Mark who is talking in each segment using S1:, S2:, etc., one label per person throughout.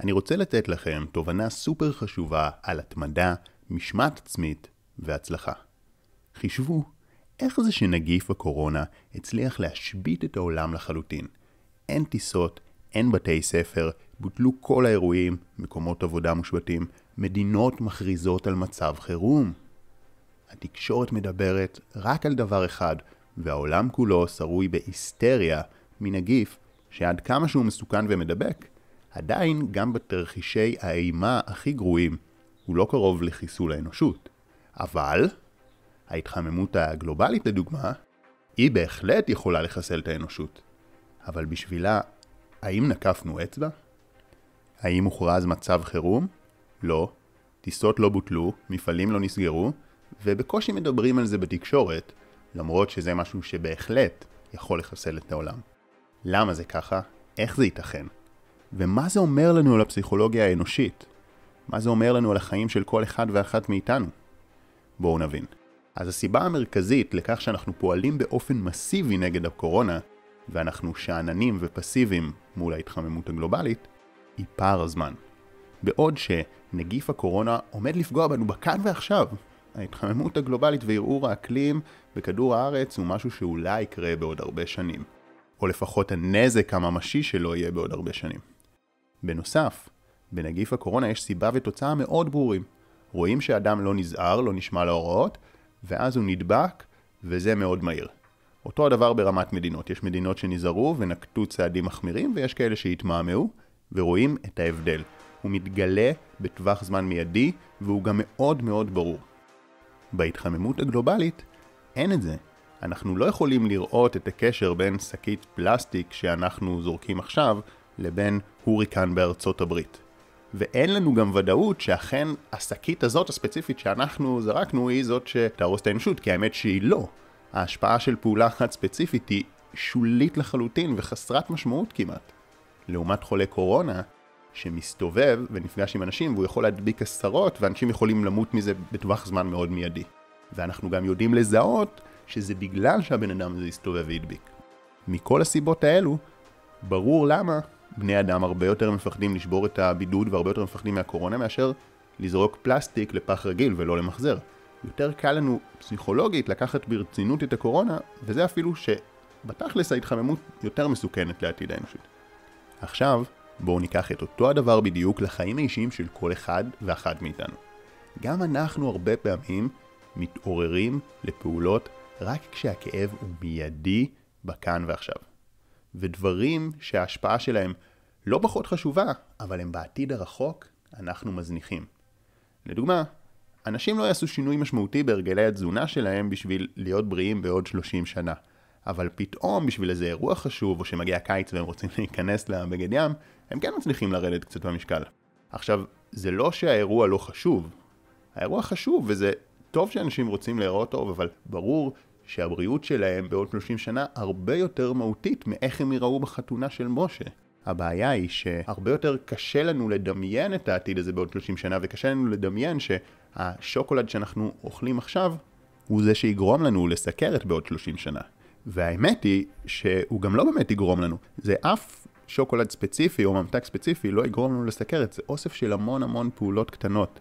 S1: אני רוצה לתת לכם תובנה סופר חשובה על התמדה, משמעת עצמית והצלחה. חישבו איך זה שנגיף הקורונה הצליח להשבית את העולם לחלוטין. אין טיסות, אין בתי ספר, בוטלו כל האירועים, מקומות עבודה מושבתים, מדינות מכריזות על מצב חירום. התקשורת מדברת רק על דבר אחד, והעולם כולו שרוי בהיסטריה מנגיף שעד כמה שהוא מסוכן ומדבק, עדיין גם בתרחישי האימה הכי גרועים הוא לא קרוב לחיסול האנושות. אבל ההתחממות הגלובלית לדוגמה, היא בהחלט יכולה לחסל את האנושות. אבל בשבילה, האם נקפנו אצבע? האם הוכרז מצב חירום? לא. טיסות לא בוטלו, מפעלים לא נסגרו, ובקושי מדברים על זה בתקשורת, למרות שזה משהו שבהחלט יכול לחסל את העולם. למה זה ככה? איך זה ייתכן? ומה זה אומר לנו על הפסיכולוגיה האנושית? מה זה אומר לנו על החיים של כל אחד ואחת מאיתנו? בואו נבין. אז הסיבה המרכזית לכך שאנחנו פועלים באופן מסיבי נגד הקורונה, ואנחנו שאננים ופסיביים מול ההתחממות הגלובלית, היא פער הזמן. בעוד שנגיף הקורונה עומד לפגוע בנו בכאן ועכשיו, ההתחממות הגלובלית וערעור האקלים בכדור הארץ הוא משהו שאולי יקרה בעוד הרבה שנים. או לפחות הנזק הממשי שלו יהיה בעוד הרבה שנים. בנוסף, בנגיף הקורונה יש סיבה ותוצאה מאוד ברורים. רואים שאדם לא נזהר, לא נשמע להוראות, ואז הוא נדבק, וזה מאוד מהיר. אותו הדבר ברמת מדינות. יש מדינות שנזהרו ונקטו צעדים מחמירים, ויש כאלה שהתמהמהו, ורואים את ההבדל. הוא מתגלה בטווח זמן מיידי, והוא גם מאוד מאוד ברור. בהתחממות הגלובלית אין את זה. אנחנו לא יכולים לראות את הקשר בין שקית פלסטיק שאנחנו זורקים עכשיו לבין הוריקן בארצות הברית. ואין לנו גם ודאות שאכן השקית הזאת הספציפית שאנחנו זרקנו היא זאת שתהרוס את האנושות, כי האמת שהיא לא. ההשפעה של פעולה אחת ספציפית היא שולית לחלוטין וחסרת משמעות כמעט. לעומת חולה קורונה, שמסתובב ונפגש עם אנשים והוא יכול להדביק עשרות ואנשים יכולים למות מזה בטווח זמן מאוד מיידי. ואנחנו גם יודעים לזהות שזה בגלל שהבן אדם הזה הסתובב והדביק. מכל הסיבות האלו, ברור למה בני אדם הרבה יותר מפחדים לשבור את הבידוד והרבה יותר מפחדים מהקורונה מאשר לזרוק פלסטיק לפח רגיל ולא למחזר. יותר קל לנו פסיכולוגית לקחת ברצינות את הקורונה, וזה אפילו שבתכלס ההתחממות יותר מסוכנת לעתיד האנושית. עכשיו, בואו ניקח את אותו הדבר בדיוק לחיים האישיים של כל אחד ואחת מאיתנו. גם אנחנו הרבה פעמים מתעוררים לפעולות רק כשהכאב הוא מיידי בכאן ועכשיו. ודברים שההשפעה שלהם לא פחות חשובה, אבל הם בעתיד הרחוק, אנחנו מזניחים. לדוגמה, אנשים לא יעשו שינוי משמעותי בהרגלי התזונה שלהם בשביל להיות בריאים בעוד 30 שנה. אבל פתאום בשביל איזה אירוע חשוב, או שמגיע קיץ והם רוצים להיכנס לבגד ים, הם כן מצליחים לרדת קצת במשקל. עכשיו, זה לא שהאירוע לא חשוב. האירוע חשוב, וזה טוב שאנשים רוצים להיראות טוב, אבל ברור שהבריאות שלהם בעוד 30 שנה הרבה יותר מהותית מאיך הם יראו בחתונה של משה. הבעיה היא שהרבה יותר קשה לנו לדמיין את העתיד הזה בעוד 30 שנה, וקשה לנו לדמיין שהשוקולד שאנחנו אוכלים עכשיו הוא זה שיגרום לנו לסכרת בעוד 30 שנה. והאמת היא שהוא גם לא באמת יגרום לנו. זה אף שוקולד ספציפי או ממתק ספציפי לא יגרום לנו לסכרת, זה אוסף של המון המון פעולות קטנות,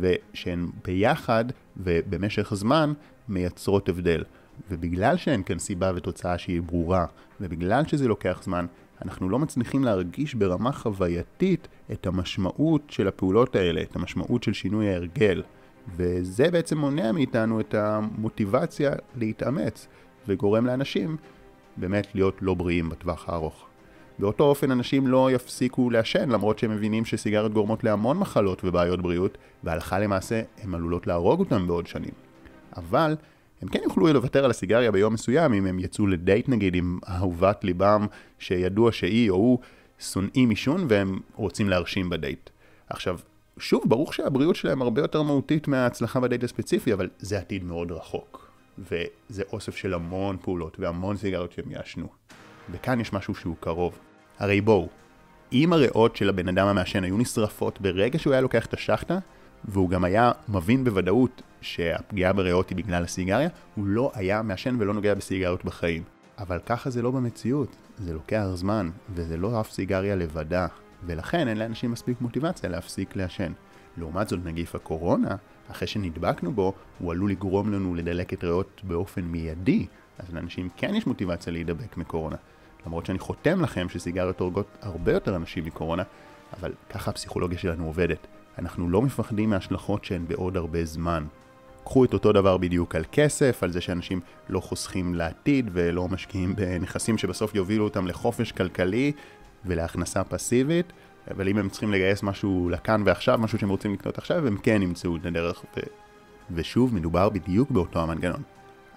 S1: ושהן ביחד ובמשך זמן מייצרות הבדל. ובגלל שאין כאן סיבה ותוצאה שהיא ברורה, ובגלל שזה לוקח זמן, אנחנו לא מצליחים להרגיש ברמה חווייתית את המשמעות של הפעולות האלה, את המשמעות של שינוי ההרגל. וזה בעצם מונע מאיתנו את המוטיבציה להתאמץ, וגורם לאנשים באמת להיות לא בריאים בטווח הארוך. באותו אופן אנשים לא יפסיקו לעשן למרות שהם מבינים שסיגריות גורמות להמון מחלות ובעיות בריאות והלכה למעשה הן עלולות להרוג אותם בעוד שנים. אבל הם כן יוכלו לוותר על הסיגריה ביום מסוים אם הם יצאו לדייט נגיד עם אהובת ליבם שידוע שהיא או הוא שונאים עישון והם רוצים להרשים בדייט. עכשיו, שוב, ברור שהבריאות שלהם הרבה יותר מהותית מההצלחה בדייט הספציפי, אבל זה עתיד מאוד רחוק. וזה אוסף של המון פעולות והמון סיגריות שהם יעשנו. וכאן יש משהו שהוא קרוב. הרי בואו, אם הריאות של הבן אדם המעשן היו נשרפות ברגע שהוא היה לוקח את השחטה, והוא גם היה מבין בוודאות שהפגיעה בריאות היא בגלל הסיגריה, הוא לא היה מעשן ולא נוגע בסיגריות בחיים. אבל ככה זה לא במציאות, זה לוקח זמן, וזה לא אף סיגריה לבדה. ולכן אין לאנשים מספיק מוטיבציה להפסיק לעשן. לעומת זאת, נגיף הקורונה, אחרי שנדבקנו בו, הוא עלול לגרום לנו לדלקת ריאות באופן מיידי, אז לאנשים כן יש מוטיבציה להידבק מקורונה. למרות שאני חותם לכם שסיגריות הורגות הרבה יותר אנשים מקורונה, אבל ככה הפסיכולוגיה שלנו עובדת. אנחנו לא מפחדים מהשלכות שהן בעוד הרבה זמן. קחו את אותו דבר בדיוק על כסף, על זה שאנשים לא חוסכים לעתיד ולא משקיעים בנכסים שבסוף יובילו אותם לחופש כלכלי ולהכנסה פסיבית, אבל אם הם צריכים לגייס משהו לכאן ועכשיו, משהו שהם רוצים לקנות עכשיו, הם כן ימצאו את הדרך. ו... ושוב, מדובר בדיוק באותו המנגנון.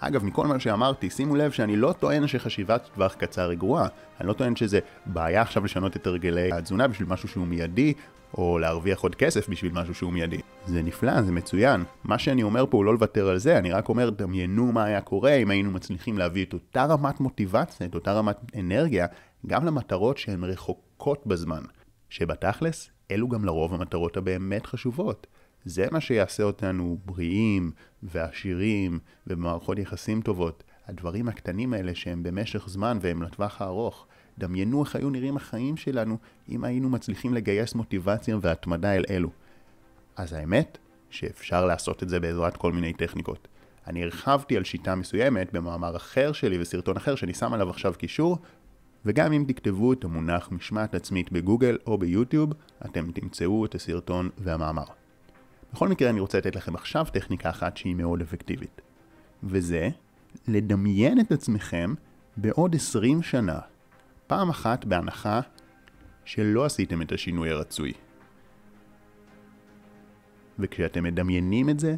S1: אגב, מכל מה שאמרתי, שימו לב שאני לא טוען שחשיבת טווח קצר היא גרועה. אני לא טוען שזה בעיה עכשיו לשנות את הרגלי התזונה בשביל משהו שהוא מיידי, או להרוויח עוד כסף בשביל משהו שהוא מיידי. זה נפלא, זה מצוין. מה שאני אומר פה הוא לא לוותר על זה, אני רק אומר, דמיינו מה היה קורה אם היינו מצליחים להביא את אותה רמת מוטיבציה, את אותה רמת אנרגיה, גם למטרות שהן רחוקות בזמן. שבתכלס, אלו גם לרוב המטרות הבאמת חשובות. זה מה שיעשה אותנו בריאים ועשירים ובמערכות יחסים טובות. הדברים הקטנים האלה שהם במשך זמן והם לטווח הארוך. דמיינו איך היו נראים החיים שלנו אם היינו מצליחים לגייס מוטיבציה והתמדה אל אלו. אז האמת שאפשר לעשות את זה בעזרת כל מיני טכניקות. אני הרחבתי על שיטה מסוימת במאמר אחר שלי וסרטון אחר שאני שם עליו עכשיו קישור, וגם אם תכתבו את המונח משמעת עצמית בגוגל או ביוטיוב, אתם תמצאו את הסרטון והמאמר. בכל מקרה אני רוצה לתת לכם עכשיו טכניקה אחת שהיא מאוד אפקטיבית. וזה לדמיין את עצמכם בעוד 20 שנה, פעם אחת בהנחה שלא עשיתם את השינוי הרצוי. וכשאתם מדמיינים את זה,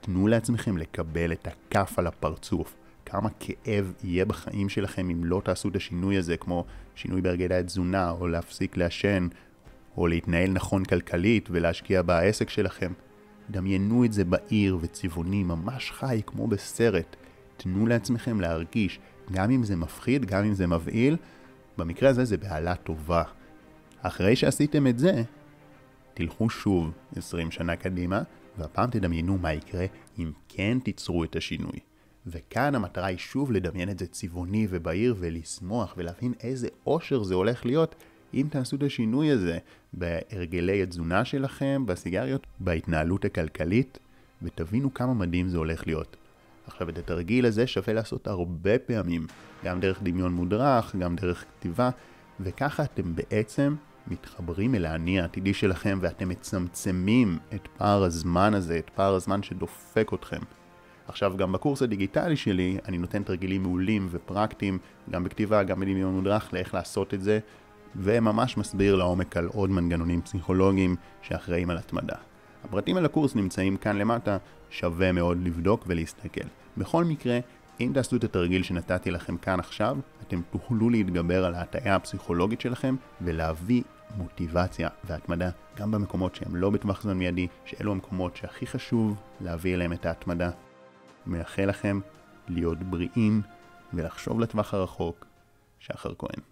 S1: תנו לעצמכם לקבל את הכף על הפרצוף. כמה כאב יהיה בחיים שלכם אם לא תעשו את השינוי הזה, כמו שינוי בהרגלי התזונה, או להפסיק לעשן, או להתנהל נכון כלכלית ולהשקיע בעסק שלכם. דמיינו את זה בעיר וצבעוני, ממש חי, כמו בסרט. תנו לעצמכם להרגיש, גם אם זה מפחיד, גם אם זה מבהיל, במקרה הזה זה בהלה טובה. אחרי שעשיתם את זה, תלכו שוב 20 שנה קדימה, והפעם תדמיינו מה יקרה אם כן תיצרו את השינוי. וכאן המטרה היא שוב לדמיין את זה צבעוני ובהיר ולשמוח ולהבין איזה אושר זה הולך להיות אם תעשו את השינוי הזה בהרגלי התזונה שלכם, בסיגריות, בהתנהלות הכלכלית, ותבינו כמה מדהים זה הולך להיות. עכשיו את התרגיל הזה שווה לעשות הרבה פעמים, גם דרך דמיון מודרך, גם דרך כתיבה, וככה אתם בעצם מתחברים אל האני העתידי שלכם ואתם מצמצמים את פער הזמן הזה, את פער הזמן שדופק אתכם. עכשיו גם בקורס הדיגיטלי שלי אני נותן תרגילים מעולים ופרקטיים, גם בכתיבה, גם בדמיון מודרך, לאיך לעשות את זה, וממש מסביר לעומק על עוד מנגנונים פסיכולוגיים שאחראים על התמדה. הפרטים על הקורס נמצאים כאן למטה, שווה מאוד לבדוק ולהסתכל. בכל מקרה, אם תעשו את התרגיל שנתתי לכם כאן עכשיו, אתם תוכלו להתגבר על ההטעיה הפסיכולוגית שלכם ולהביא מוטיבציה והתמדה גם במקומות שהם לא בטווח זמן מיידי, שאלו המקומות שהכי חשוב להביא אליהם את ההתמדה. מאחל לכם להיות בריאים ולחשוב לטווח הרחוק. שחר כהן